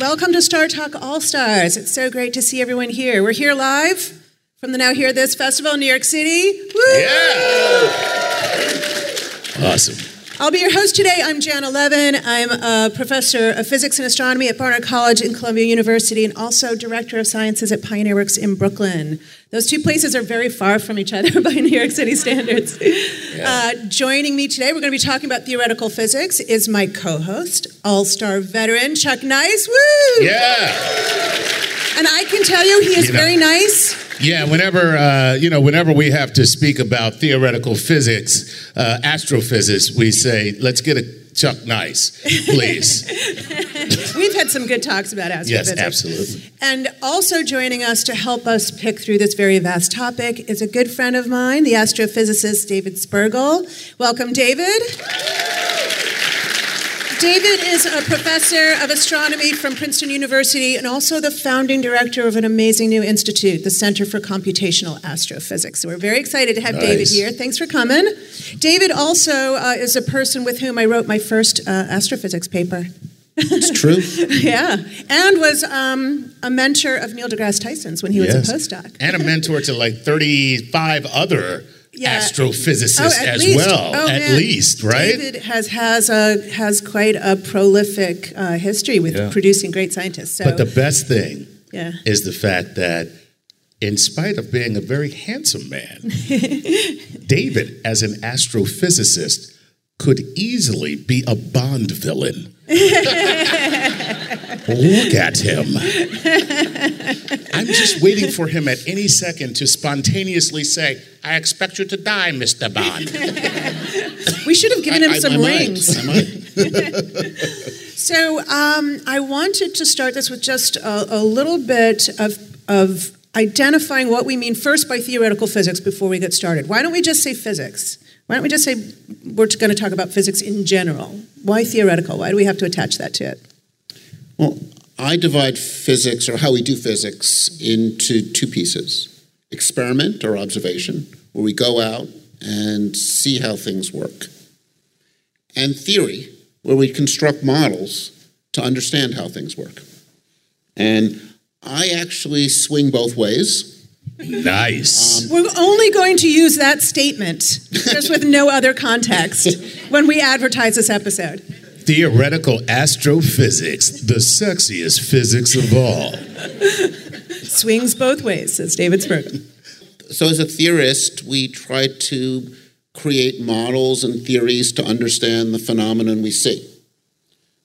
Welcome to StarTalk All Stars. It's so great to see everyone here. We're here live from the Now Hear This Festival in New York City. Woo! Yeah! Awesome. I'll be your host today. I'm Janna Levin. I'm a professor of physics and astronomy at Barnard College and Columbia University, and also director of sciences at Pioneer Works in Brooklyn. Those two places are very far from each other by New York City standards. Yeah. Uh, joining me today, we're going to be talking about theoretical physics, is my co host, all star veteran Chuck Nice. Woo! Yeah! And I can tell you, he is you know. very nice. Yeah, whenever uh, you know, whenever we have to speak about theoretical physics, uh, astrophysics, we say, "Let's get a Chuck Nice, please." We've had some good talks about astrophysics. Yes, absolutely. And also joining us to help us pick through this very vast topic is a good friend of mine, the astrophysicist David Spergel. Welcome, David. David is a professor of astronomy from Princeton University and also the founding director of an amazing new institute, the Center for Computational Astrophysics. So we're very excited to have nice. David here. Thanks for coming. David also uh, is a person with whom I wrote my first uh, astrophysics paper. It's true. yeah, and was um, a mentor of Neil deGrasse Tyson's when he was a postdoc, and a mentor to like thirty-five other yeah. astrophysicist oh, as least. well, oh, at man. least, right? David has has a has quite a prolific uh, history with yeah. producing great scientists. So. But the best thing yeah. is the fact that, in spite of being a very handsome man, David, as an astrophysicist, could easily be a Bond villain. Look at him. I'm just waiting for him at any second to spontaneously say, I expect you to die, Mr. Bond. we should have given him I, some I, rings. so um, I wanted to start this with just a, a little bit of, of identifying what we mean first by theoretical physics before we get started. Why don't we just say physics? Why don't we just say we're going to talk about physics in general? Why theoretical? Why do we have to attach that to it? Well, I divide physics, or how we do physics, into two pieces experiment or observation, where we go out and see how things work, and theory, where we construct models to understand how things work. And I actually swing both ways. Nice. Um, We're only going to use that statement, just with no other context, when we advertise this episode. Theoretical astrophysics, the sexiest physics of all. Swings both ways, says David Spergel. So, as a theorist, we try to create models and theories to understand the phenomenon we see.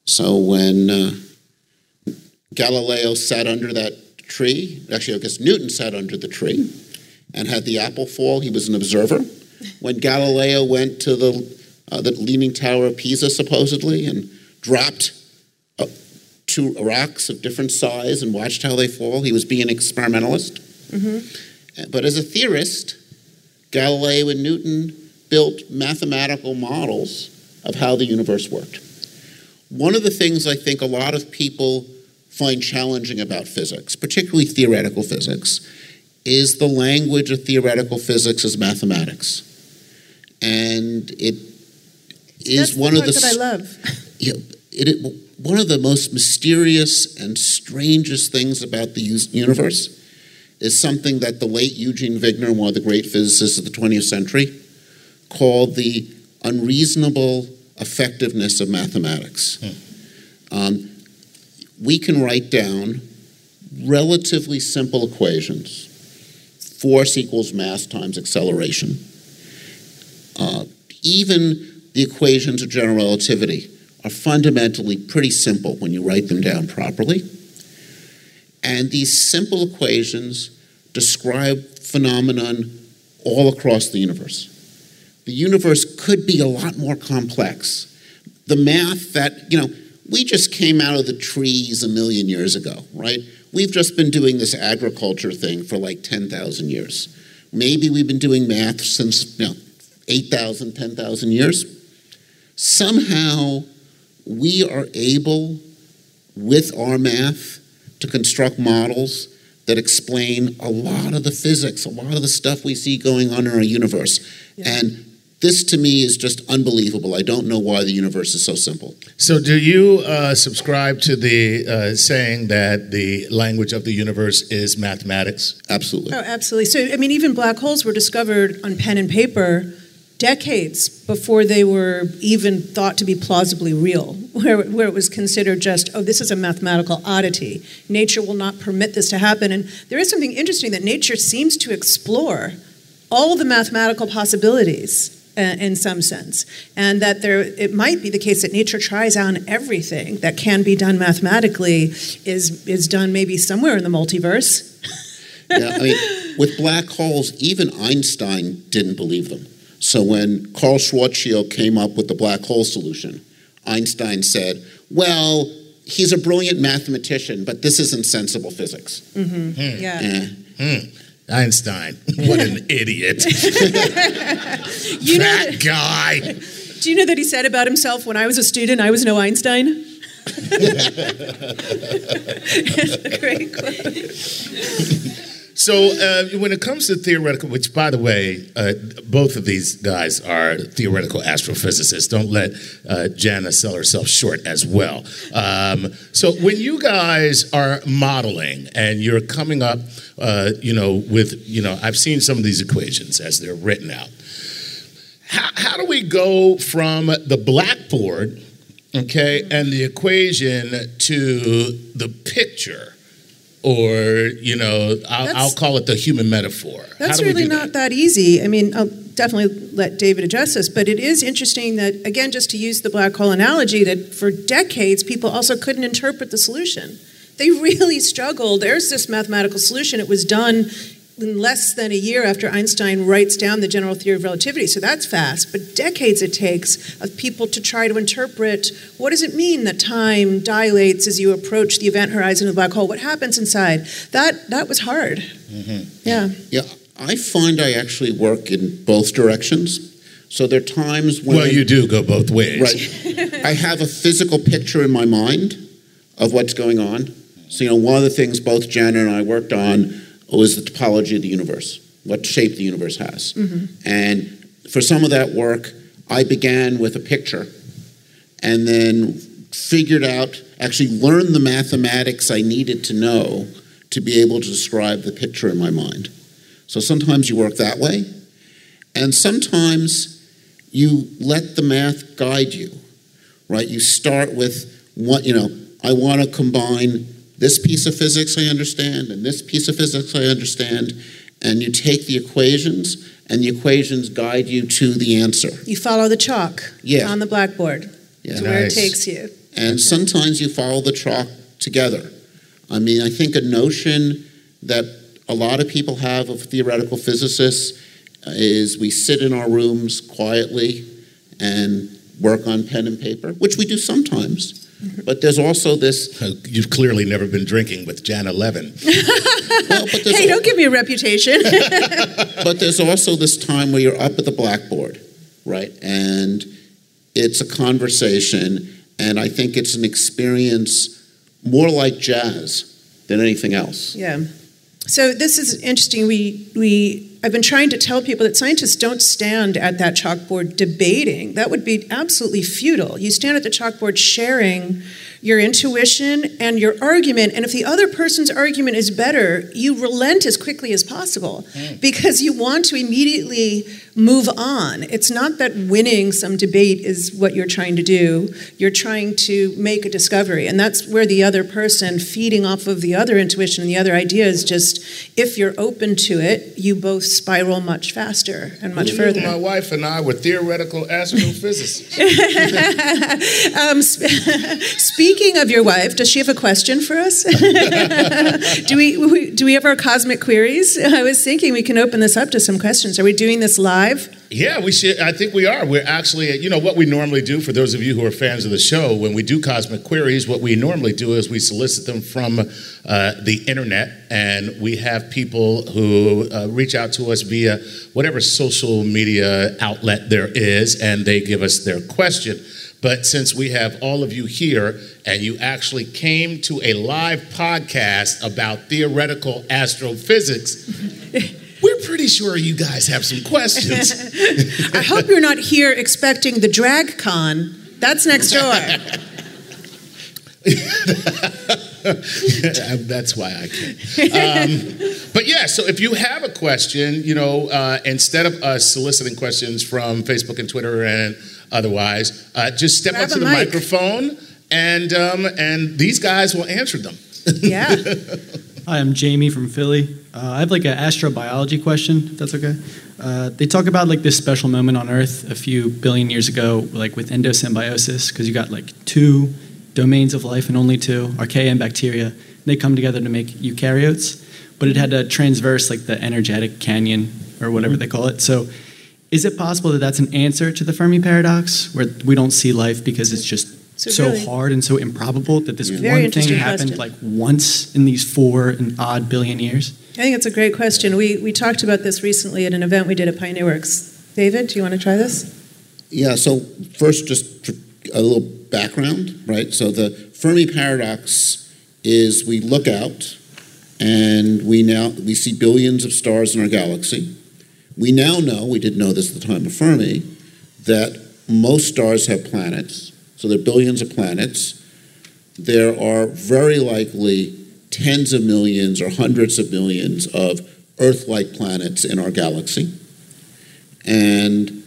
So, when uh, Galileo sat under that tree. Actually, I guess Newton sat under the tree and had the apple fall. He was an observer. When Galileo went to the, uh, the Leaning Tower of Pisa, supposedly, and dropped uh, two rocks of different size and watched how they fall, he was being an experimentalist. Mm-hmm. But as a theorist, Galileo and Newton built mathematical models of how the universe worked. One of the things I think a lot of people find challenging about physics, particularly theoretical physics, is the language of theoretical physics as mathematics. And it is That's one of the that I love. You know, it, it, one of the most mysterious and strangest things about the universe is something that the late Eugene Wigner, one of the great physicists of the 20th century, called the unreasonable effectiveness of mathematics. Hmm. Um, we can write down relatively simple equations force equals mass times acceleration. Uh, even the equations of general relativity are fundamentally pretty simple when you write them down properly. And these simple equations describe phenomenon all across the universe. The universe could be a lot more complex. The math that, you know, we just came out of the trees a million years ago, right? We've just been doing this agriculture thing for like 10,000 years. Maybe we've been doing math since you know, 8,000, 10,000 years. Somehow we are able, with our math, to construct models that explain a lot of the physics, a lot of the stuff we see going on in our universe. Yeah. And this to me is just unbelievable. I don't know why the universe is so simple. So, do you uh, subscribe to the uh, saying that the language of the universe is mathematics? Absolutely. Oh, absolutely. So, I mean, even black holes were discovered on pen and paper decades before they were even thought to be plausibly real, where, where it was considered just, oh, this is a mathematical oddity. Nature will not permit this to happen. And there is something interesting that nature seems to explore all the mathematical possibilities uh, in some sense, and that there it might be the case that nature tries on everything that can be done mathematically is is done maybe somewhere in the multiverse. yeah, I mean, with black holes, even Einstein didn't believe them. So when Carl Schwarzschild came up with the black hole solution, Einstein said, "Well, he's a brilliant mathematician, but this isn't sensible physics." Mm-hmm. Hmm. Yeah. Eh. Hmm. Einstein, what an idiot! you that know, guy. Do you know that he said about himself, "When I was a student, I was no Einstein." That's a great quote. So, uh, when it comes to theoretical, which by the way, uh, both of these guys are theoretical astrophysicists. Don't let uh, Janna sell herself short as well. Um, so, when you guys are modeling and you're coming up, uh, you know, with, you know, I've seen some of these equations as they're written out. How, how do we go from the blackboard, okay, and the equation to the picture? Or you know I'll, I'll, call it the human metaphor. That's really not that? that easy. I mean i'll definitely let david address this but it is interesting that again just to use the black hole analogy that for decades people also couldn't interpret the solution. They really struggled. There's this mathematical solution. It was done in less than a year after Einstein writes down the general theory of relativity. So that's fast, but decades it takes of people to try to interpret what does it mean that time dilates as you approach the event horizon of the black hole? What happens inside? That that was hard. Mm-hmm. Yeah. Yeah, I find I actually work in both directions. So there are times when Well, you do go both ways. Right. I have a physical picture in my mind of what's going on. So you know, one of the things both Janna and I worked on was the topology of the universe, what shape the universe has. Mm-hmm. And for some of that work, I began with a picture and then figured out, actually learned the mathematics I needed to know to be able to describe the picture in my mind. So sometimes you work that way, and sometimes you let the math guide you, right? You start with what, you know, I want to combine this piece of physics I understand, and this piece of physics I understand, and you take the equations, and the equations guide you to the answer. You follow the chalk yeah. on the blackboard yeah. to nice. where it takes you. And sometimes you follow the chalk together. I mean, I think a notion that a lot of people have of theoretical physicists is we sit in our rooms quietly and work on pen and paper, which we do sometimes. But there's also this. You've clearly never been drinking with Janna Levin. well, hey, don't give me a reputation. but there's also this time where you're up at the blackboard, right? And it's a conversation, and I think it's an experience more like jazz than anything else. Yeah. So this is interesting. We we I've been trying to tell people that scientists don't stand at that chalkboard debating. That would be absolutely futile. You stand at the chalkboard sharing your intuition and your argument. And if the other person's argument is better, you relent as quickly as possible mm. because you want to immediately move on. It's not that winning some debate is what you're trying to do, you're trying to make a discovery. And that's where the other person, feeding off of the other intuition and the other idea, is just if you're open to it, you both spiral much faster and much further. My wife and I were theoretical astrophysicists. um, speaking Speaking of your wife, does she have a question for us? do we do we have our cosmic queries? I was thinking we can open this up to some questions. Are we doing this live? Yeah, we should. I think we are. We're actually, you know, what we normally do for those of you who are fans of the show, when we do cosmic queries, what we normally do is we solicit them from uh, the internet, and we have people who uh, reach out to us via whatever social media outlet there is, and they give us their question. But since we have all of you here and you actually came to a live podcast about theoretical astrophysics, we're pretty sure you guys have some questions. I hope you're not here expecting the drag con. That's next door. That's why I can't. Um, but yeah, so if you have a question, you know, uh, instead of us soliciting questions from Facebook and Twitter and otherwise, uh, just step Grab up to the mic. microphone and um, and these guys will answer them. Yeah. Hi, I'm Jamie from Philly. Uh, I have like an astrobiology question, if that's okay. Uh, they talk about like this special moment on Earth a few billion years ago, like with endosymbiosis, because you got like two domains of life and only two, archaea and bacteria. And They come together to make eukaryotes, but it had to transverse like the energetic canyon or whatever they call it. So, is it possible that that's an answer to the Fermi paradox, where we don't see life because it's just So so, really- hard and so improbable that this one thing happened question. like once in these four and odd billion years? I think it's a great question. We, we talked about this recently at an event we did at Pioneer Works. David, do you want to try this? Yeah, so first, just a little background, right? So the Fermi paradox is we look out and we now we see billions of stars in our galaxy. We now know, we didn't know this at the time of Fermi, that most stars have planets. So there are billions of planets. There are very likely tens of millions or hundreds of millions of Earth like planets in our galaxy. And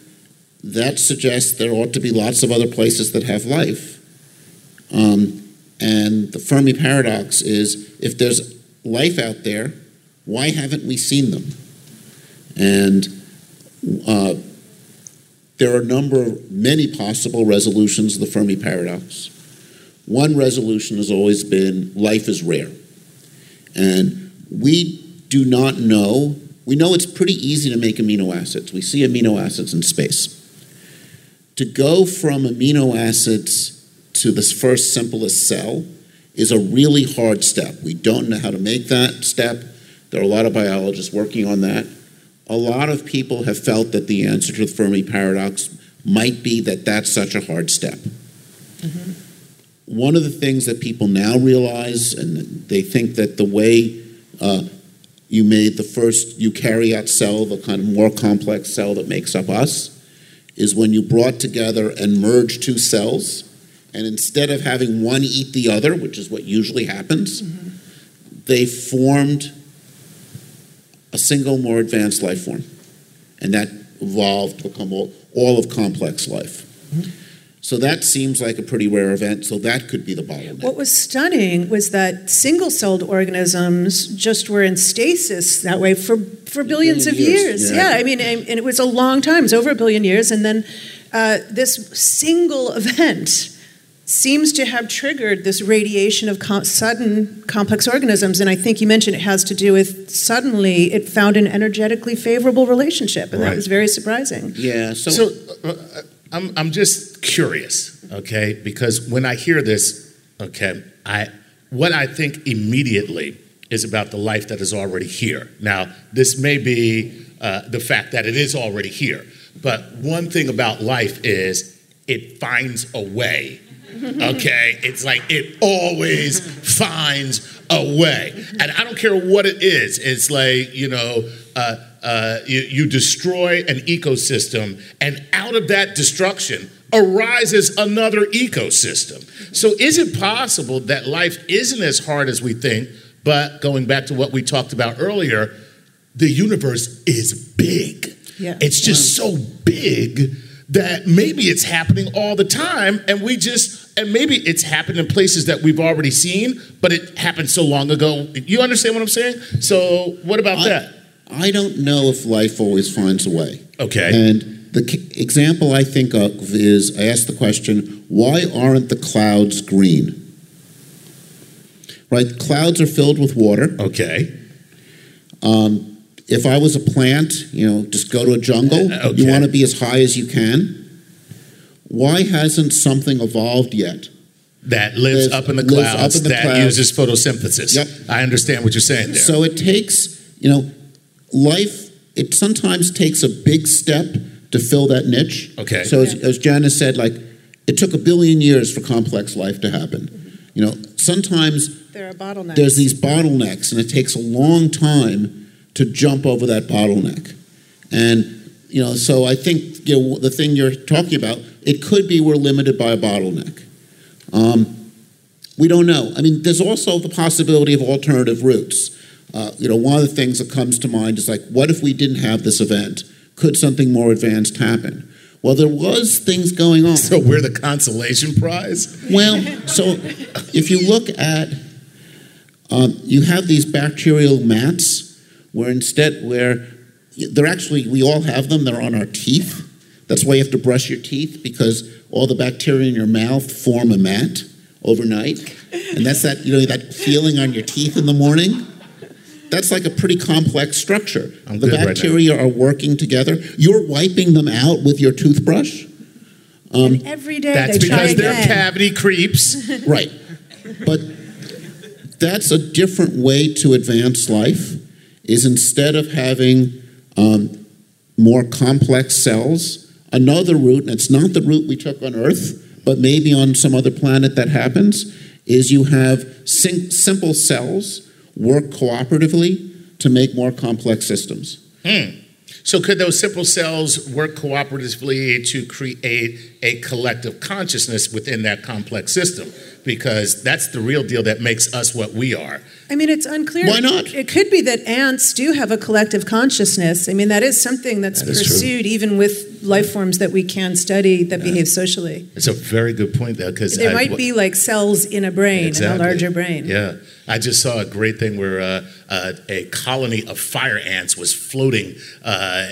that suggests there ought to be lots of other places that have life. Um, and the Fermi paradox is if there's life out there, why haven't we seen them? And uh, there are a number of many possible resolutions of the Fermi paradox. One resolution has always been life is rare. And we do not know, we know it's pretty easy to make amino acids. We see amino acids in space to go from amino acids to this first simplest cell is a really hard step. We don't know how to make that step. There are a lot of biologists working on that. A lot of people have felt that the answer to the Fermi paradox might be that that's such a hard step. Mm-hmm. One of the things that people now realize, and they think that the way uh, you made the first eukaryote cell, the kind of more complex cell that makes up us, is when you brought together and merged two cells, and instead of having one eat the other, which is what usually happens, they formed a single more advanced life form. And that evolved to become all, all of complex life. So that seems like a pretty rare event, so that could be the bottleneck. What was stunning was that single celled organisms just were in stasis that way for, for billions billion of years, years. yeah. Yeah. I mean, and and it was a long time, it was over a billion years. And then uh, this single event seems to have triggered this radiation of com- sudden complex organisms. And I think you mentioned it has to do with suddenly it found an energetically favorable relationship. And Right. that was very surprising. yeah, so, So uh, uh, I'm, I'm just curious, okay? Because when I hear this, okay, I what I think immediately is about the life that is already here. Now, this may be uh, the fact that it is already here, but one thing about life is it finds a way. Okay, it's like it always finds a way, and I don't care what it is. It's like you know, uh, uh, you, you destroy an ecosystem, and out of that destruction arises another ecosystem. So, is it possible that life isn't as hard as we think? But going back to what we talked about earlier, the universe is big. Yeah. It's just so big that maybe it's happening all the time and we just and maybe it's happened in places that we've already seen but it happened so long ago you understand what i'm saying so what about I- that I don't know if life always finds a way. okay And the k- example I think of is I ask the question, why aren't the clouds green? Right? Clouds are filled with water. okay Um, if I was a plant, you know, just go to a jungle, Uh, you want to be as high as you can. Why hasn't something evolved yet? that lives Lives- up in the lives up clouds in the that clouds. uses photosynthesis Yep. i understand what you're saying there So it takes, you know, life, it sometimes takes a big step to fill that niche. Okay. So as, as Janna said, like, it took a billion years for complex life to happen. You know, sometimes There are bottlenecks. there's these bottlenecks, and it takes a long time to jump over that bottleneck. And, you know, so I think you know, the thing you're talking about, it could be we're limited by a bottleneck. Um, we don't know. I mean, there's also the possibility of alternative routes. Uh, you know, one of the things that comes to mind is like, what if we didn't have this event? Could something more advanced happen? Well, there was things going on. So we're the consolation prize. Well, so if you look at, um, you have these bacterial mats where instead where they're actually we all have them. They're on our teeth. That's why you have to brush your teeth because all the bacteria in your mouth form a mat overnight, and that's that you know that feeling on your teeth in the morning. That's like a pretty complex structure. I'm the good right bacteria are working together. You're wiping them out with your toothbrush. Um, and every day That's they because they're again. cavity creeps. Right. But that's a different way to advance life is instead of having um, more complex cells, another route, and it's not the route we took on Earth, but maybe on some other planet that happens, is you have sim- simple cells work cooperatively to make more complex systems. So could those simple cells work cooperatively to create a collective consciousness within that complex system? Because that's the real deal that makes us what we are. I mean, it's unclear. Why not? It could be that ants do have a collective consciousness. I mean, that is something that's That is true. pursued even with life forms that we can study that behave socially. It's a very good point, though, because There might be like cells in a brain, in a larger brain. Yeah, I just saw a great thing where uh, uh, a colony of fire ants was floating uh,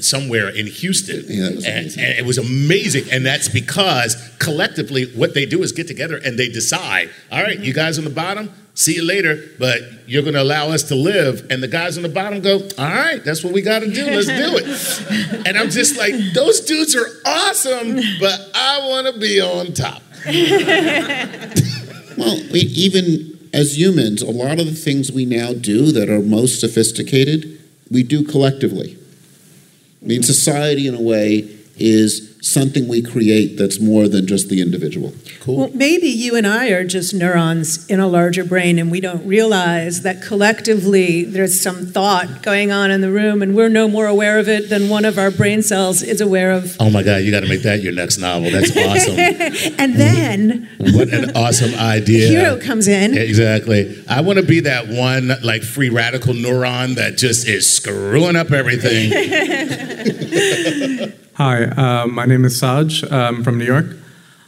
somewhere in Houston, Yeah, and, and it was amazing. And that's because collectively, what they do is get together and they decide, all right, you guys on the bottom. See you later, but you're going to allow us to live. And the guys on the bottom go, All right, that's what we got to do. Let's do it. and I'm just like, Those dudes are awesome, but I want to be on top. Well, we, even as humans, a lot of the things we now do that are most sophisticated, we do collectively. I mean, mm-hmm. society, in a way, is something we create that's more than just the individual. Cool. Well, maybe you and I are just neurons in a larger brain, and we don't realize that collectively there's some thought going on in the room, and we're no more aware of it than one of our brain cells is aware of. Oh my God, you got to make that your next novel. That's awesome. And then what an awesome idea. Hero comes in. Exactly. I want to be that one like free radical neuron that just is screwing up everything. Hi, uh, my name is Saj. I'm from New York.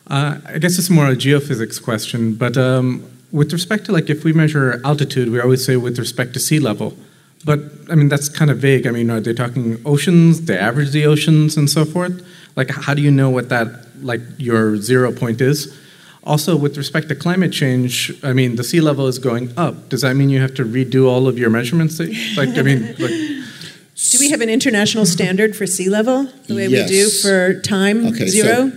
Uh, I guess it's more a geophysics question, but um, with respect to like if we measure altitude, we always say with respect to sea level. But I mean that's kind of vague. I mean, are they talking oceans? They average the oceans and so forth. Like, how do you know what that like your zero point is? Also, with respect to climate change, I mean, the sea level is going up. Does that mean you have to redo all of your measurements? Like, I mean, like, Do we have an international standard for sea level, the way Yes. we do for time Okay, zero? so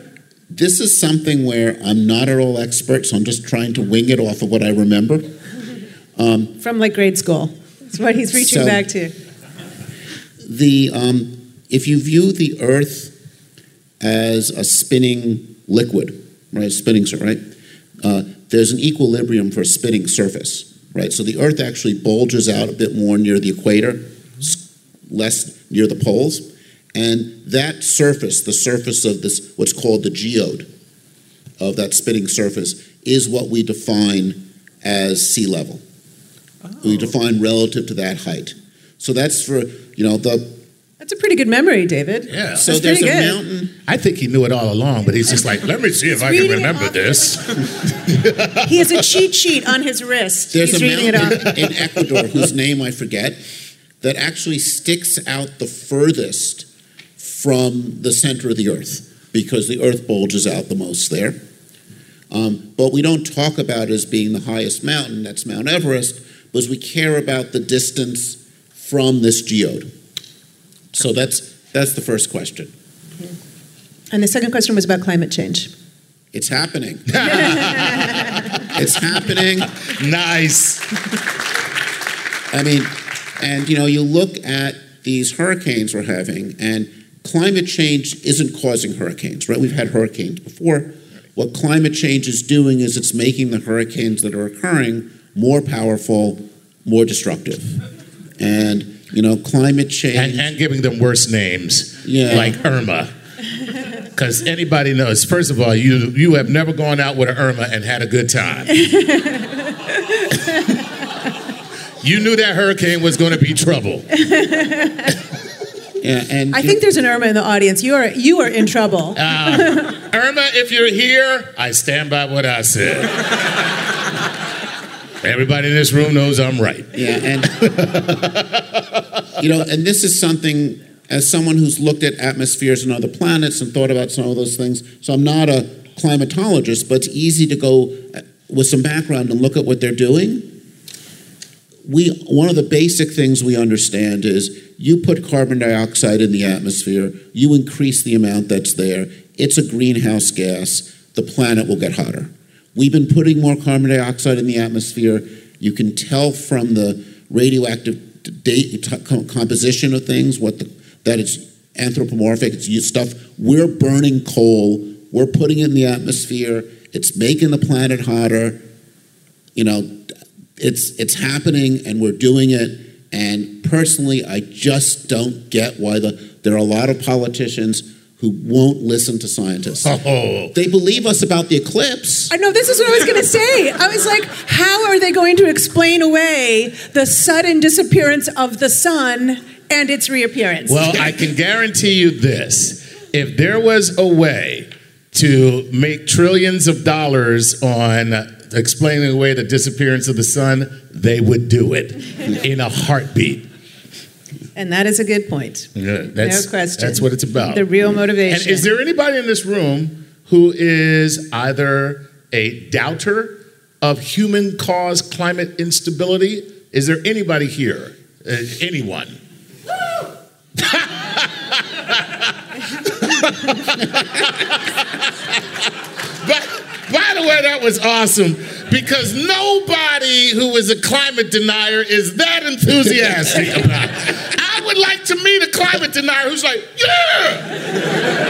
this is something where I'm not at all expert, so I'm just trying to wing it off of what I remember. From like grade school. That's what he's reaching So- back to. The um, if you view the Earth as a spinning liquid, right, spinning right, uh, there's an equilibrium for a spinning surface, right. So the Earth actually bulges out a bit more near the equator, less near the poles, and that surface, the surface of this, what's called the geoid, of that spinning surface, is what we define as sea level. We oh. define relative to that height. So that's for you know the That's a pretty good memory, David. Yeah. so That's there's a good. mountain. I think he knew it all along, but he's just like, let me see if I can remember this. He has a cheat sheet on his wrist. There's he's a reading it off. mountain in Ecuador whose name I forget that actually sticks out the furthest from the center of the Earth because the Earth bulges out the most there. Um, but we don't talk about it as being the highest mountain. That's Mount Everest because we care about the distance from this geoid. So that's that's the first question. And the second question was about climate change. It's happening. it's happening. nice. I mean, and you know, you look at these hurricanes we're having, and climate change isn't causing hurricanes, right? We've had hurricanes before. What climate change is doing is it's making the hurricanes that are occurring more powerful, more destructive. And You know, climate change. And, and giving them worse names, Yeah. like Irma. Because anybody knows, first of all, you, you have never gone out with an Irma and had a good time. you knew that hurricane was going to be trouble. yeah, and I think there's an Irma in the audience. You are you are in trouble. Uh, Irma, if you're here, I stand by what I said. Everybody in this room knows I'm right. Yeah, and you know, and this is something as someone who's looked at atmospheres and other planets and thought about some of those things. So I'm not a climatologist, but it's easy to go uh, with some background and look at what they're doing. We one of the basic things we understand is you put carbon dioxide in the atmosphere, you increase the amount that's there. It's a greenhouse gas. The planet will get hotter. We've been putting more carbon dioxide in the atmosphere. You can tell from the radioactive date, composition of things what the, that it's anthropomorphic. It's stuff we're burning coal. We're putting it in the atmosphere. It's making the planet hotter. You know, it's it's happening, and we're doing it. And personally, I just don't get why the there are a lot of politicians who won't listen to scientists. Oh. They believe us about the eclipse. I know this is what I was going to say. I was like, how are they going to explain away the sudden disappearance of the sun and its reappearance? Well, I can guarantee you this. If there was a way to make trillions of dollars on explaining away the disappearance of the sun, they would do it in a heartbeat. And that is a good point. Yeah, that's, no question. That's what it's about. The real motivation. And is there anybody in this room who is either a doubter of human caused climate instability? Is there anybody here? Uh, anyone? but, by the way, that was awesome because nobody who is a climate denier is that enthusiastic about it. I would like to meet a climate denier who's like, yeah,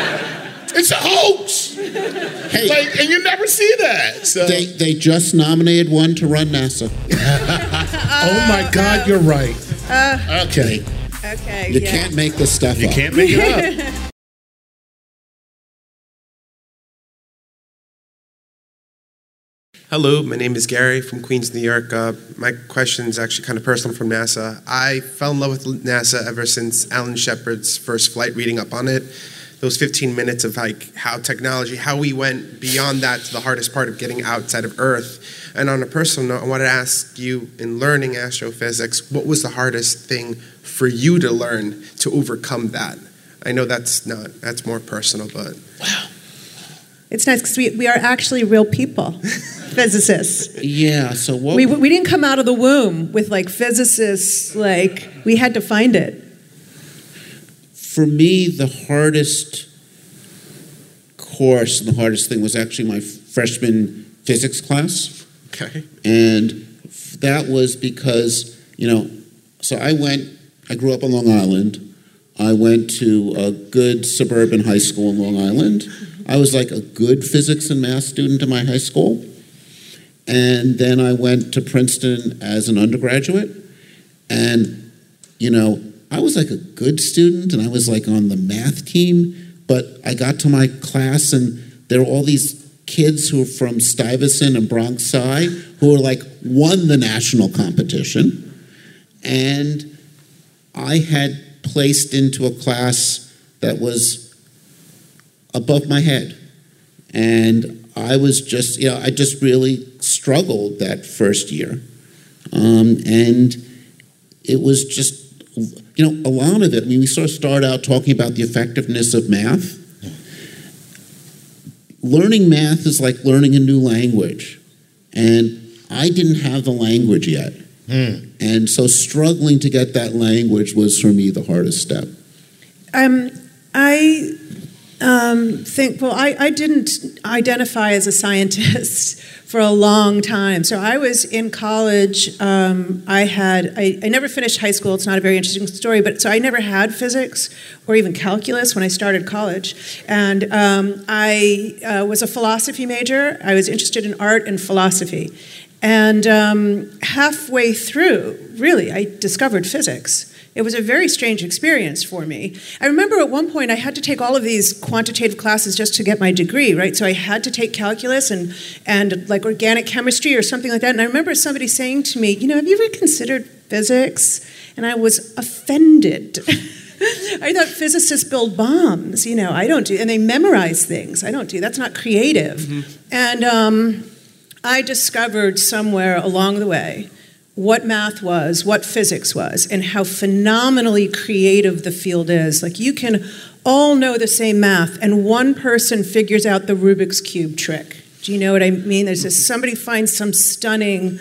it's a hoax. Hey, Like, and you never see that. So, they, they just nominated one to run NASA. oh my God, you're right. okay, okay. You yeah. can't make this stuff you up. can't make it up. Hello, my name is Gary from Queens, New York. Uh, my question is actually kind of personal from NASA. I fell in love with NASA ever since Alan Shepard's first flight, reading up on it. Those 15 minutes of like how technology, how we went beyond that to the hardest part of getting outside of Earth. And on a personal note, I wanted to ask you, in learning astrophysics, what was the hardest thing for you to learn to overcome that? I know that's not that's more personal, but It's nice because we, we are actually real people, physicists. Yeah, so what? We, we didn't come out of the womb with like physicists, like, we had to find it. for me, the hardest course and the hardest thing was actually my freshman physics class. okay. And that was because, you know, so I went, I grew up on Long Island. I went to a good suburban high school in Long Island. I was like a good physics and math student in my high school. And then I went to Princeton as an undergraduate. And, you know, I was like a good student and I was like on the math team. But I got to my class and there were all these kids who were from Stuyvesant and Bronx Sci who were like won the national competition. And I had placed into a class that was above my head. And I was just, you know, I just really struggled that first year. Um, and it was just, you know, a lot of it, I mean, we sort of start out talking about the effectiveness of math. Learning math is like learning a new language. And I didn't have the language yet. And so struggling to get that language was for me the hardest step. Um, I um, think, well, I, I didn't identify as a scientist for a long time. So I was in college. Um, I had, I, I never finished high school. It's not a very interesting story, but so I never had physics or even calculus when I started college. And um, I uh, was a philosophy major. I was interested in art and philosophy. And um, halfway through, really, I discovered physics It was a very strange experience for me. I remember at one point I had to take all of these quantitative classes just to get my degree, right? So I had to take calculus and, and like organic chemistry or something like that. And I remember somebody saying to me, You know, have you ever considered physics? And I was offended. I thought physicists build bombs. You know, I don't do, and they memorize things. I don't do. That's not creative. Mm-hmm. And um, I discovered somewhere along the way what math was, what physics was, and how phenomenally creative the field is. Like you can all know the same math, and one person figures out the Rubik's Cube trick. Do you know what I mean? There's this, somebody finds some stunning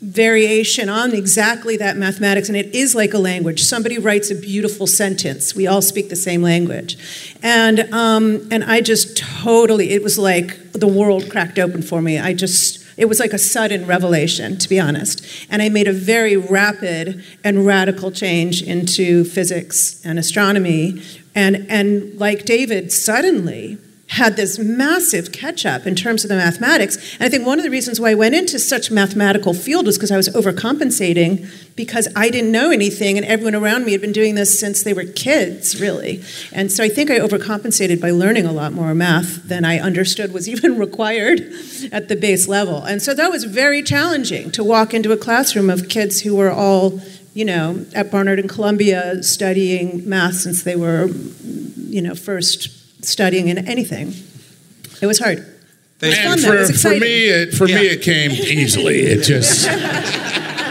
variation on exactly that mathematics, and it is like a language. Somebody writes a beautiful sentence. We all speak the same language, and um, and I just totally. It was like the world cracked open for me. I just it was like a sudden revelation, to be honest. And I made a very rapid and radical change into physics and astronomy. And, and like David, suddenly had this massive catch up in terms of the mathematics. And I think one of the reasons why I went into such mathematical field was because I was overcompensating because I didn't know anything and everyone around me had been doing this since they were kids, really. And so I think I overcompensated by learning a lot more math than I understood was even required at the base level. And so that was very challenging to walk into a classroom of kids who were all you know, at Barnard and Columbia studying math since they were, you know, first studying in anything. It was hard. It and for, for me, it, for yeah. me, it came easily. It just.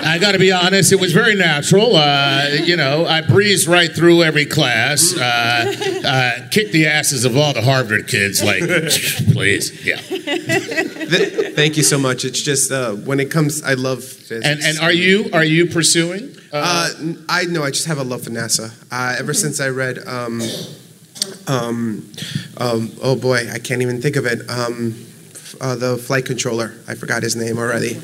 I got to be honest, it was very natural. Uh, you know, I breezed right through every class, uh, uh, kicked the asses of all the Harvard kids, like, please, yeah. Thank you so much. It's just uh, when it comes, I love physics. And, and are you are you pursuing? Uh, I know. I just have a love for NASA. Uh, ever since I read. Um, um, um, oh boy, I can't even think of it. Um, uh, the flight controller, I forgot his name already.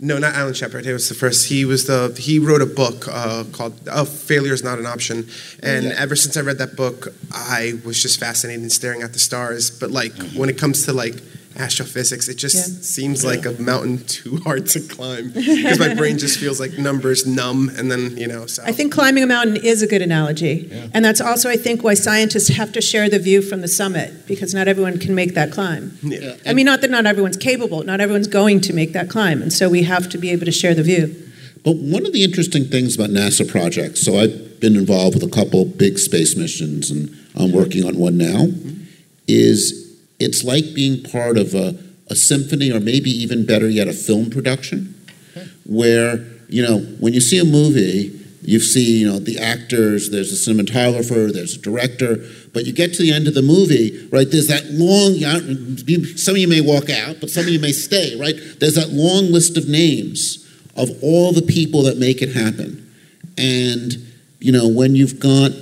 No, not Alan Shepard. It was the first. He was the. He wrote a book uh, called oh, "Failure Is Not an Option," and yeah. ever since I read that book, I was just fascinated in staring at the stars. But like mm-hmm. when it comes to like astrophysics. It just yeah. seems like a mountain too hard to climb because my brain just feels like numbers numb, and then you know. So. I think climbing a mountain is a good analogy, yeah. and that's also I think why scientists have to share the view from the summit because not everyone can make that climb. Yeah. I mean, not that not everyone's capable, not everyone's going to make that climb, and so we have to be able to share the view. But one of the interesting things about NASA projects, so I've been involved with a couple big space missions, and I'm working on one now, mm-hmm. is it's like being part of a, a symphony, or maybe even better yet, a film production, where you know when you see a movie, you see you know the actors, there's a cinematographer, there's a director, but you get to the end of the movie, right? There's that long. Some of you may walk out, but some of you may stay, right? There's that long list of names of all the people that make it happen, and you know when you've got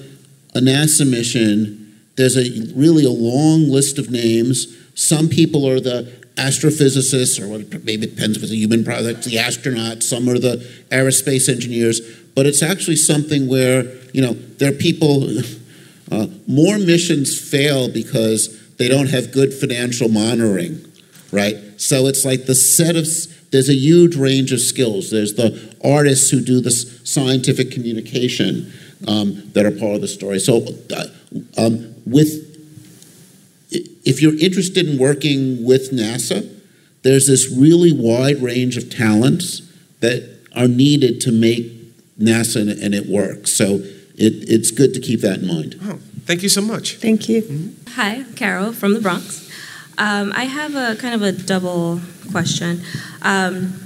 a NASA mission there's a really a long list of names. Some people are the astrophysicists, or maybe it depends if it's a human product, the astronauts. Some are the aerospace engineers. But it's actually something where you know there are people. Uh, more missions fail because they don't have good financial monitoring, right? So it's like the set of there's a huge range of skills. There's the artists who do this scientific communication um, that are part of the story. So uh, um, with if you're interested in working with NASA, there's this really wide range of talents that are needed to make NASA and, and it work. So it, it's good to keep that in mind. Oh, thank you so much. Thank you. Mm-hmm. Hi, Carol from the Bronx. Um, I have a kind of a double question. Um,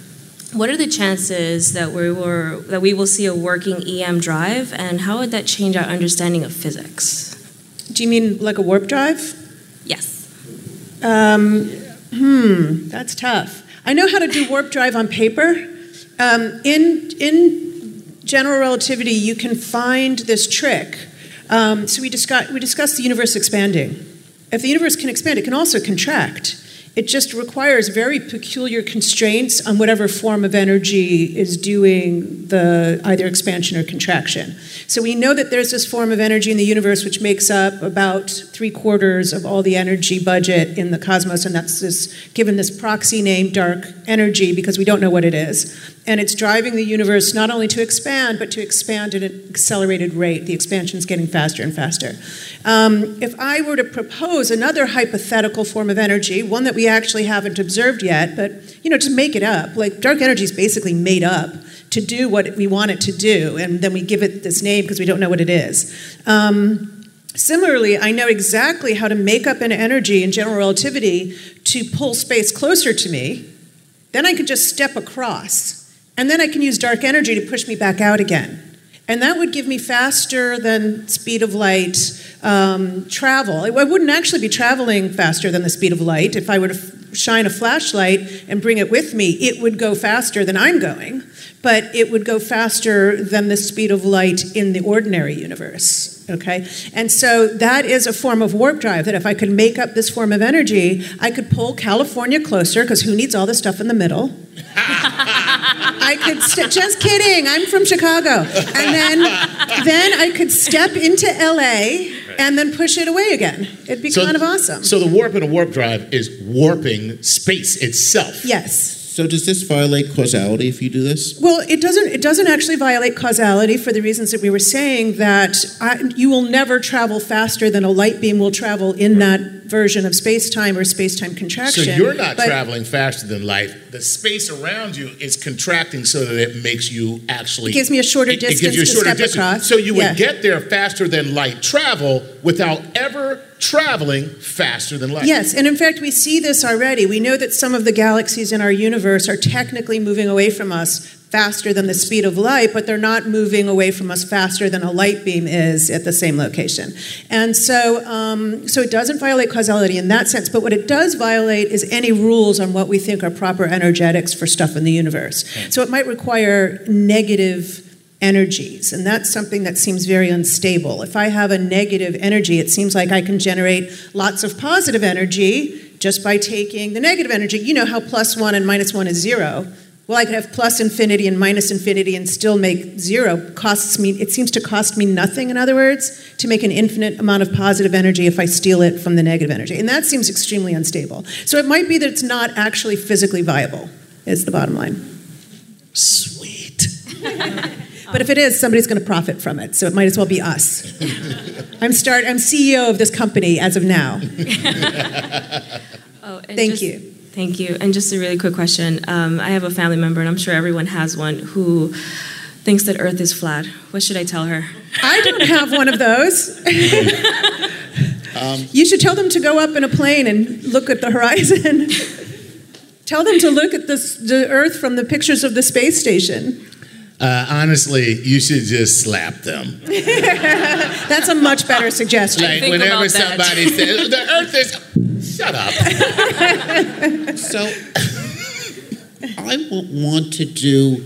what are the chances that we were that we will see a working EM drive, and how would that change our understanding of physics? Do you mean like a warp drive? Yes. Um, hmm, that's tough. I know how to do warp drive on paper. Um, in in general relativity, you can find this trick. Um, so we discuss we discussed the universe expanding. If the universe can expand, it can also contract. It just requires very peculiar constraints on whatever form of energy is doing the either expansion or contraction. So we know that there's this form of energy in the universe which makes up about three quarters of all the energy budget in the cosmos, and that's this given this proxy name dark energy because we don't know what it is. And it's driving the universe not only to expand, but to expand at an accelerated rate. The expansion is getting faster and faster. Um, if I were to propose another hypothetical form of energy, one that we actually haven't observed yet, but you know, just make it up. Like dark energy is basically made up to do what we want it to do, and then we give it this name because we don't know what it is. Um, similarly, I know exactly how to make up an energy in general relativity to pull space closer to me. Then I can just step across, and then I can use dark energy to push me back out again. And that would give me faster than speed of light um, travel. I wouldn't actually be traveling faster than the speed of light. If I were to shine a flashlight and bring it with me, it would go faster than I'm going but it would go faster than the speed of light in the ordinary universe. Okay? And so that is a form of warp drive that if I could make up this form of energy, I could pull California closer, because who needs all this stuff in the middle? I could st- just kidding, I'm from Chicago. And then then I could step into LA and then push it away again. It'd be so, kind of awesome. So the warp in a warp drive is warping space itself. Yes. So does this violate causality if you do this? Well, it doesn't. It doesn't actually violate causality for the reasons that we were saying. That I, you will never travel faster than a light beam will travel in that version of space time or space time contraction. So you're not traveling faster than light. The space around you is contracting so that it makes you actually. It gives me a shorter it, distance it gives you a shorter to step distance. across. So you would yeah. get there faster than light travel without ever traveling faster than light. Yes, and in fact, we see this already. We know that some of the galaxies in our universe are technically moving away from us faster than the speed of light, but they're not moving away from us faster than a light beam is at the same location. And so, um, so it doesn't violate causality in that sense, but what it does violate is any rules on what we think are proper energetics for stuff in the universe. So it might require negative energies. And that's something that seems very unstable. If I have a negative energy, it seems like I can generate lots of positive energy just by taking the negative energy. You know how plus one and minus one is zero. Well, I could have plus infinity and minus infinity and still make zero. Costs me, it seems to cost me nothing, in other words, to make an infinite amount of positive energy if I steal it from the negative energy. And that seems extremely unstable. So it might be that it's not actually physically viable, is the bottom line. Sweet. But if it is, somebody's going to profit from it, so it might as well be us. I'm start. I'm CEO of this company as of now. oh, thank just, you. Thank you. And just a really quick question. Um, I have a family member, and I'm sure everyone has one, who thinks that Earth is flat. What should I tell her? I don't have one of those. um, you should tell them to go up in a plane and look at the horizon. tell them to look at this, the Earth from the pictures of the space station. Uh, honestly, you should just slap them. That's a much better suggestion. Like whenever somebody says the Earth is, shut up. so, I want to do.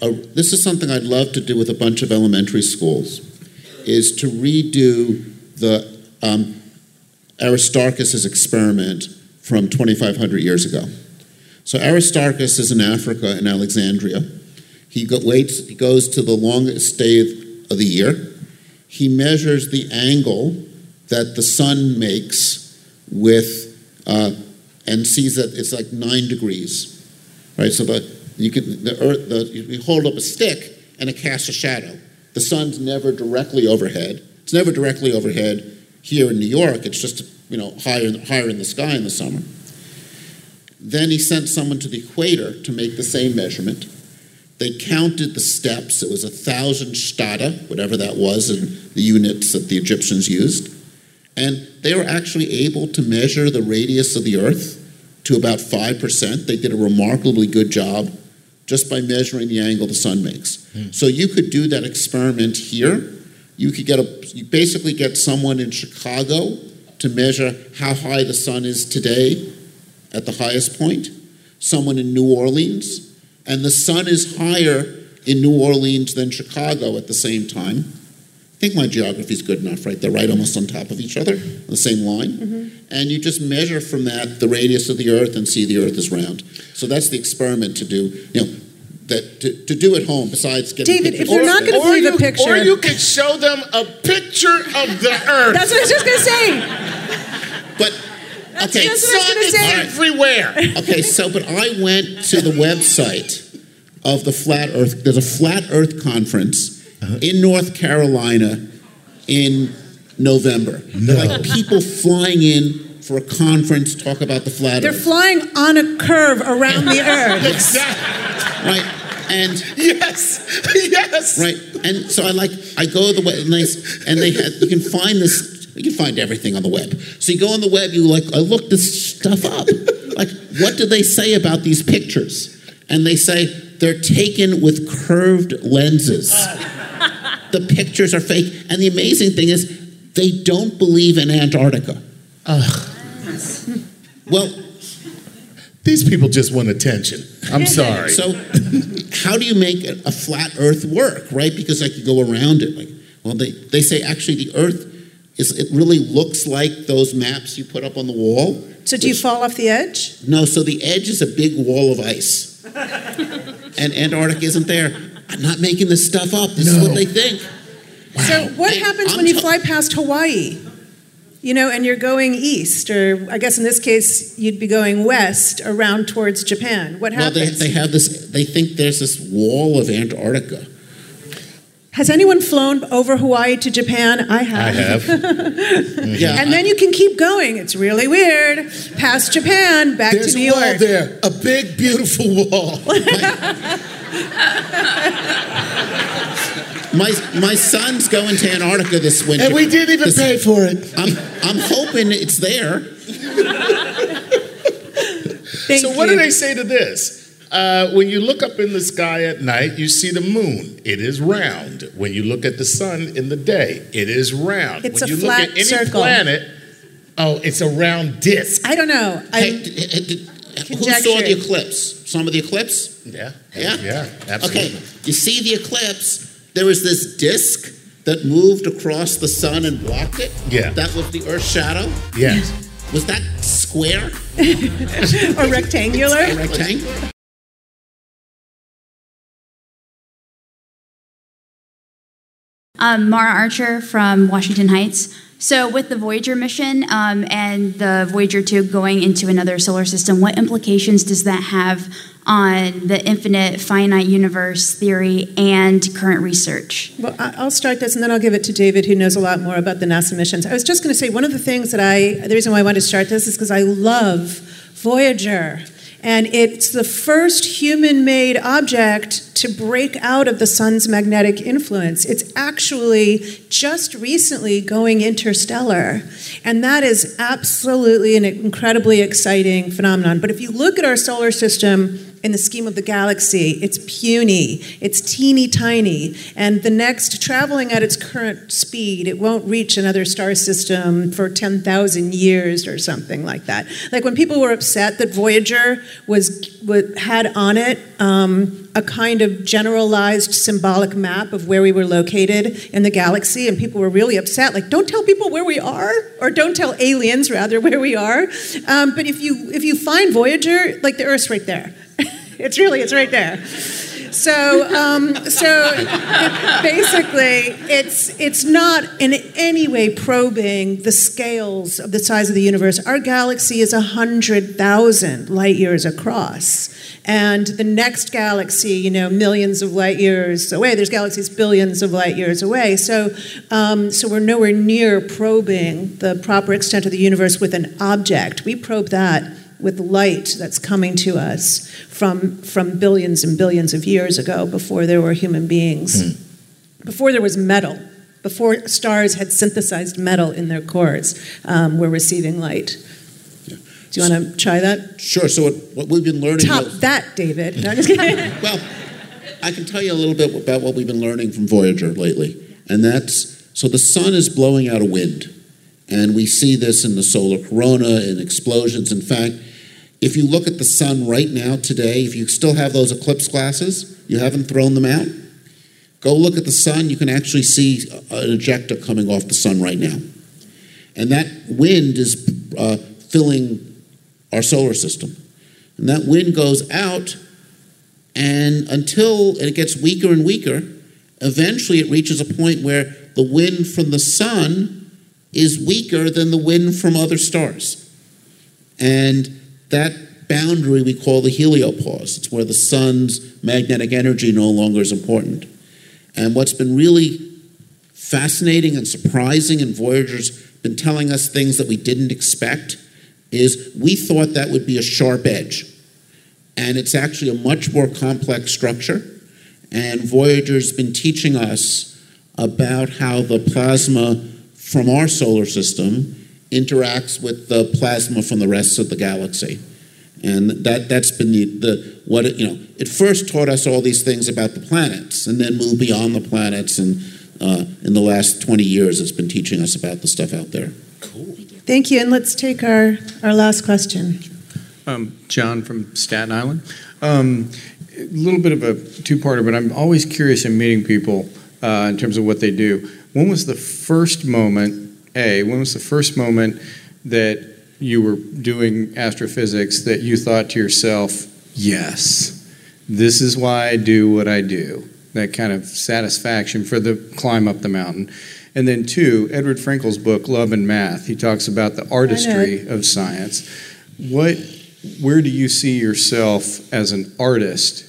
A, this is something I'd love to do with a bunch of elementary schools, is to redo the um, Aristarchus's experiment from 2,500 years ago. So Aristarchus is in Africa in Alexandria he go, waits, he goes to the longest day of the year. He measures the angle that the sun makes with, uh, and sees that it's like nine degrees, right? So the you can the earth, the, you hold up a stick and it casts a shadow. The sun's never directly overhead. It's never directly overhead here in New York. It's just you know higher higher in the sky in the summer. Then he sent someone to the equator to make the same measurement they counted the steps. It was a thousand stadia, whatever that was, in the units that the Egyptians used. And they were actually able to measure the radius of the Earth to about 5%. They did a remarkably good job just by measuring the angle the sun makes. Mm. So you could do that experiment here. You could get a you basically get someone in Chicago to measure how high the sun is today at the highest point, someone in New Orleans and the sun is higher in New Orleans than Chicago at the same time. I think my geography is good enough, right? They're right almost on top of each other, on the same line. Mm-hmm. And you just measure from that the radius of the Earth and see the Earth is round. So that's the experiment to do. You know, that to, to do at home besides getting David, if you're not going to believe you, a picture, or you could show them a picture of the Earth. That's what I was just going to say. But That's okay, just what I was gonna say. everywhere. okay, so but I went to the website of the Flat Earth. There's a Flat Earth conference uh-huh. in North Carolina in November. No. They're like people flying in for a conference talk about the flat earth. They're Earth. flying on a curve around the Earth. exactly. Right. And yes, yes. Right. And so I like I go the web and they and they have, you can find this you can find everything on the web. So you go on the web, you like I look this stuff up. like what do they say about these pictures? And they say they're taken with curved lenses. the pictures are fake. And the amazing thing is they don't believe in Antarctica. Ugh. Well, these people just want attention. I'm sorry. So, how do you make a flat Earth work, right? Because I could go around it. Like, well, they, they say actually the Earth is it really looks like those maps you put up on the wall. So, do which, you fall off the edge? No. So the edge is a big wall of ice, and Antarctica isn't there. I'm not making this stuff up. This no. is what they think. Wow. So, what and happens I'm when you fly past Hawaii? you know, and you're going east, or I guess in this case, you'd be going west around towards Japan. What happens? Well, they, they have this, they think there's this wall of Antarctica. Has anyone flown over Hawaii to Japan? I have. I have. mm-hmm. yeah, and then you can keep going. It's really weird. Past Japan, back There's to New York. There's a wall there, a big, beautiful wall. My, my son's going to Antarctica this winter. And we didn't even this, pay for it. I'm, I'm hoping it's there. so, what do they say to this? Uh, when you look up in the sky at night, you see the moon. It is round. When you look at the sun in the day, it is round. It's when a you flat look at any circle. planet, oh, it's a round disc. I don't know. I hey, who saw the eclipse? Some of the eclipse? Yeah. Yeah? Yeah, absolutely. Okay, you see the eclipse, there was this disc that moved across the sun and blocked it. Yeah. That was the Earth's shadow. Yes. Was that square? or rectangular? A rectangular. Um, Mara Archer from Washington Heights. So, with the Voyager mission um, and the Voyager 2 going into another solar system, what implications does that have on the infinite finite universe theory and current research? Well, I'll start this and then I'll give it to David, who knows a lot more about the NASA missions. I was just going to say one of the things that I, the reason why I wanted to start this is because I love Voyager. And it's the first human made object to break out of the sun's magnetic influence. It's actually just recently going interstellar. And that is absolutely an incredibly exciting phenomenon. But if you look at our solar system, in the scheme of the galaxy, it's puny, it's teeny tiny, and the next, traveling at its current speed, it won't reach another star system for 10,000 years or something like that. Like when people were upset that Voyager was, had on it um, a kind of generalized symbolic map of where we were located in the galaxy, and people were really upset. Like, don't tell people where we are, or don't tell aliens rather where we are. Um, but if you if you find Voyager, like the Earth's right there. It's really it's right there. So, um, so basically, it's it's not in any way probing the scales of the size of the universe. Our galaxy is hundred thousand light years across, and the next galaxy, you know, millions of light years away. There's galaxies billions of light years away. So, um, so we're nowhere near probing the proper extent of the universe with an object. We probe that with light that's coming to us from, from billions and billions of years ago before there were human beings, mm. before there was metal, before stars had synthesized metal in their cores, um, we're receiving light. Do you want to try that? Sure. So, what, what we've been learning. Top that, David. No, well, I can tell you a little bit about what we've been learning from Voyager lately. And that's so the sun is blowing out a wind. And we see this in the solar corona, in explosions. In fact, if you look at the sun right now today, if you still have those eclipse glasses, you haven't thrown them out, Go look at the sun, you can actually see an ejecta coming off the sun right now. And that wind is uh, filling our solar system. And that wind goes out, and until it gets weaker and weaker, eventually it reaches a point where the wind from the sun is weaker than the wind from other stars. And that boundary we call the heliopause. It's where the sun's magnetic energy no longer is important. And what's been really fascinating and surprising, and Voyager's been telling us things that we didn't expect, is we thought that would be a sharp edge. And it's actually a much more complex structure. And Voyager's been teaching us about how the plasma from our solar system interacts with the plasma from the rest of the galaxy. And that, that's been the, the what it, you know, it first taught us all these things about the planets and then moved beyond the planets. And uh, in the last 20 years, it's been teaching us about the stuff out there. Cool. Thank you. And let's take our, our last question. Um, John from Staten Island. Um, a little bit of a two parter, but I'm always curious in meeting people uh, in terms of what they do. When was the first moment, A, when was the first moment that you were doing astrophysics that you thought to yourself, yes, this is why I do what I do? That kind of satisfaction for the climb up the mountain. And then, two, Edward Frenkel's book, Love and Math, he talks about the artistry of science. What, where do you see yourself as an artist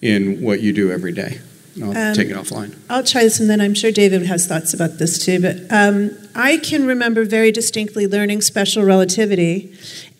in what you do every day? I'll um, take it offline. I'll try this, and then I'm sure David has thoughts about this too. But um, I can remember very distinctly learning special relativity.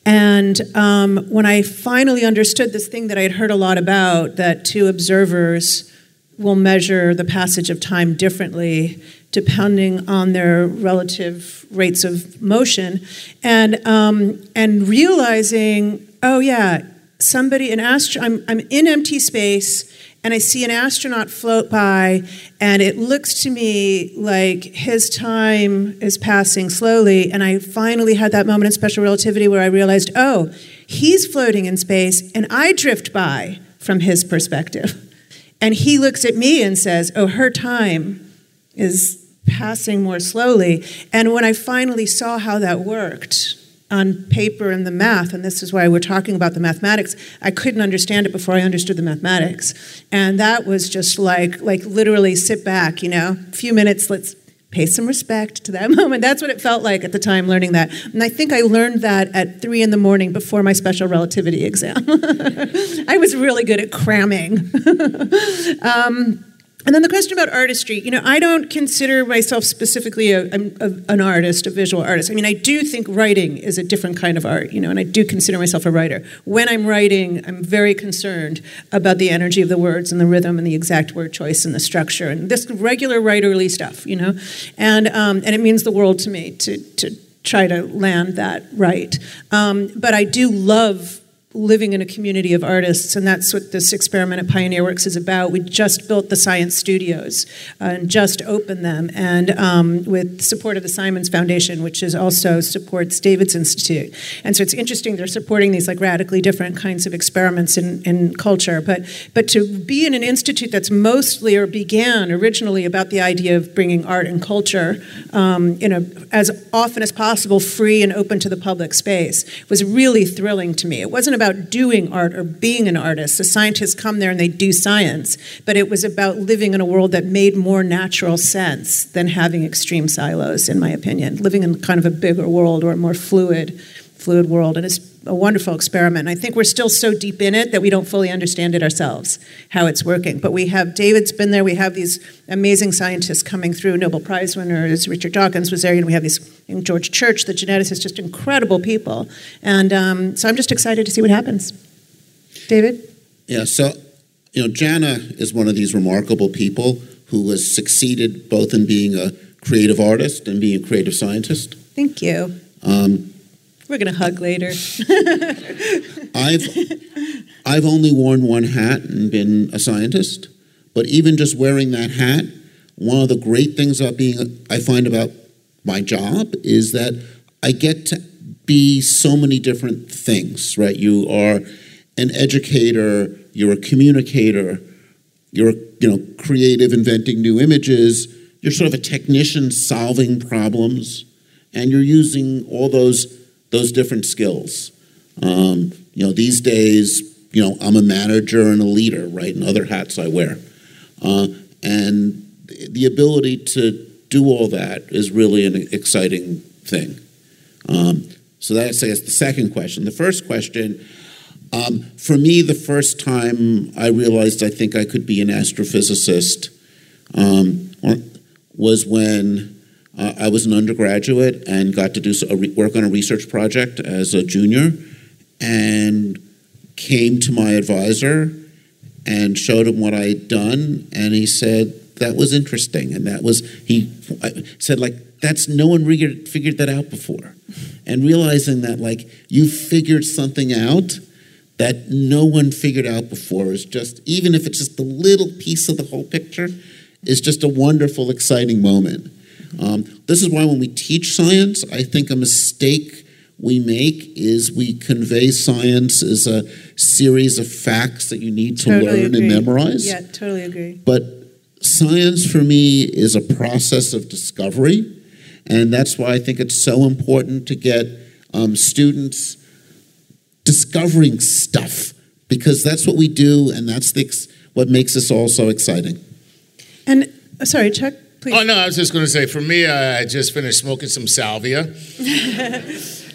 And um, when I finally understood this thing that I had heard a lot about, that two observers will measure the passage of time differently depending on their relative rates of motion, and um, and realizing, oh yeah, somebody an astro, I'm, I'm in empty space and I see an astronaut float by, and it looks to me like his time is passing slowly. And I finally had that moment in special relativity where I realized, oh, he's floating in space, and I drift by from his perspective. And he looks at me and says, oh, her time is passing more slowly. And when I finally saw how that worked, on paper and the math, and this is why we're talking about the mathematics. I couldn't understand it before I understood the mathematics, and that was just like like literally sit back, you know, a few minutes. Let's pay some respect to that moment. That's what it felt like at the time learning that, and I think I learned that at three in the morning before my special relativity exam. I was really good at cramming. um, and then the question about artistry, you know, I don't consider myself specifically a, a, an artist, a visual artist. I mean, I do think writing is a different kind of art, you know, and I do consider myself a writer. When I'm writing, I'm very concerned about the energy of the words and the rhythm and the exact word choice and the structure and this regular writerly stuff, you know, and um, and it means the world to me to to try to land that right. Um, but I do love living in a community of artists, and that's what this experiment at Pioneer Works is about. We just built the science studios uh, and just opened them, and um, with support of the Simons Foundation, which is also supports David's Institute. And so it's interesting they're supporting these like radically different kinds of experiments in, in culture. But but to be in an institute that's mostly or began originally about the idea of bringing art and culture, um, know, as often as possible, free and open to the public space was really thrilling to me. It wasn't about about doing art or being an artist. The scientists come there and they do science, but it was about living in a world that made more natural sense than having extreme silos, in my opinion. Living in kind of a bigger world or a more fluid, fluid world. And it's a wonderful experiment. I think we're still so deep in it that we don't fully understand it ourselves, how it's working. But we have, David's been there, we have these amazing scientists coming through, Nobel Prize winners, Richard Dawkins was there, and we have these, George Church, the geneticist, just incredible people. And um, so I'm just excited to see what happens. David? Yeah, so, you know, Janna is one of these remarkable people who has succeeded both in being a creative artist and being a creative scientist. Thank you. Um, we're going to hug later. I've I've only worn one hat and been a scientist, but even just wearing that hat, one of the great things about being I find about my job is that I get to be so many different things, right? You are an educator, you're a communicator, you're you know creative, inventing new images. You're sort of a technician solving problems, and you're using all those those different skills. Um, you know, these days, you know, I'm a manager and a leader, right, and other hats I wear, uh, and the ability to do all that is really an exciting thing. Um, so that's guess the second question. The first question, um, for me, the first time I realized I think I could be an astrophysicist um, was when uh, I was an undergraduate and got to do work on a research project as a junior, and came to my advisor and showed him what I had done, and he said that was interesting, and that was he said like that's no one figured, figured that out before, and realizing that like you figured something out that no one figured out before is just even if it's just a little piece of the whole picture is just a wonderful exciting moment um, this is why when we teach science i think a mistake we make is we convey science as a series of facts that you need to totally learn agree. and memorize yeah totally agree but science for me is a process of discovery and that's why I think it's so important to get um, students discovering stuff because that's what we do and that's the, what makes us all so exciting. And uh, sorry, Chuck, please. Oh, no, I was just going to say for me, I just finished smoking some salvia.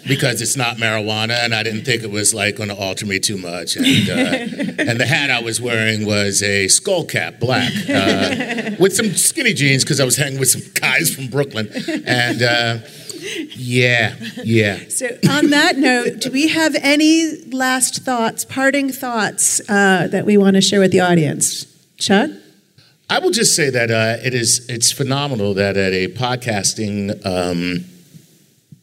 because it's not marijuana, and I didn't think it was like going to alter me too much. And, uh, and the hat I was wearing was a skull cap, black, uh, with some skinny jeans because I was hanging with some guys from Brooklyn, and. Uh, yeah, yeah. So, on that note, do we have any last thoughts, parting thoughts uh, that we want to share with the audience? Chuck? I will just say that uh, it is it's phenomenal that at a podcasting um,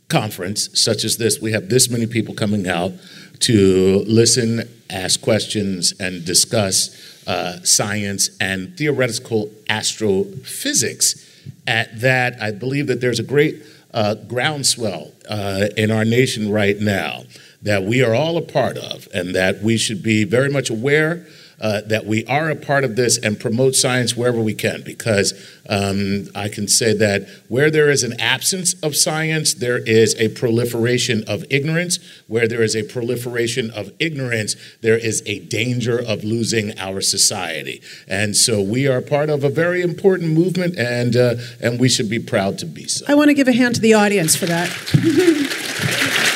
conference such as this, we have this many people coming out to listen, ask questions, and discuss uh, science and theoretical astrophysics. At that, I believe that there's a great uh, groundswell uh, in our nation right now that we are all a part of, and that we should be very much aware uh, that we are a part of this and promote science wherever we can. Because um, I can say that where there is an absence of science, there is a proliferation of ignorance. Where there is a proliferation of ignorance, there is a danger of losing our society. And so we are part of a very important movement, and uh, and we should be proud to be so. I want to give a hand to the audience for that.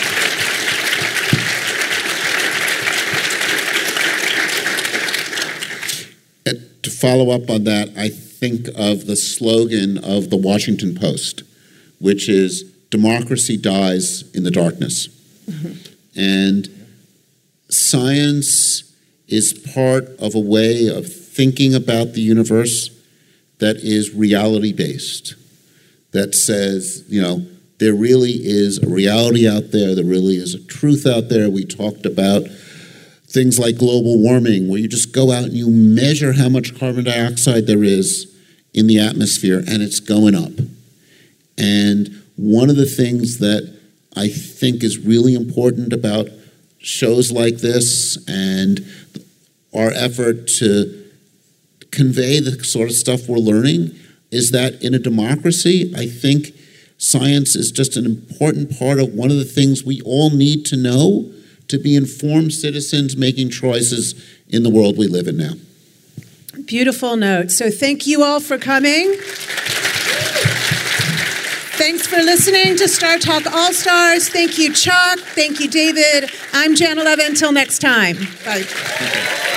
to follow up on that, I think of the slogan of the Washington Post, which is democracy dies in the darkness. Mm-hmm. And science is part of a way of thinking about the universe that is reality based, that says, you know, there really is a reality out there, there really is a truth out there. We talked about things like global warming, where you just go out and you measure how much carbon dioxide there is in the atmosphere, and it's going up. And one of the things that I think is really important about shows like this and our effort to convey the sort of stuff we're learning is that in a democracy, I think science is just an important part of one of the things we all need to know to be informed citizens making choices in the world we live in now. Beautiful note. So thank you all for coming. Thanks for listening to StarTalk All Stars. Thank you, Chuck. Thank you, David. I'm Janna Levin. Until next time. Bye.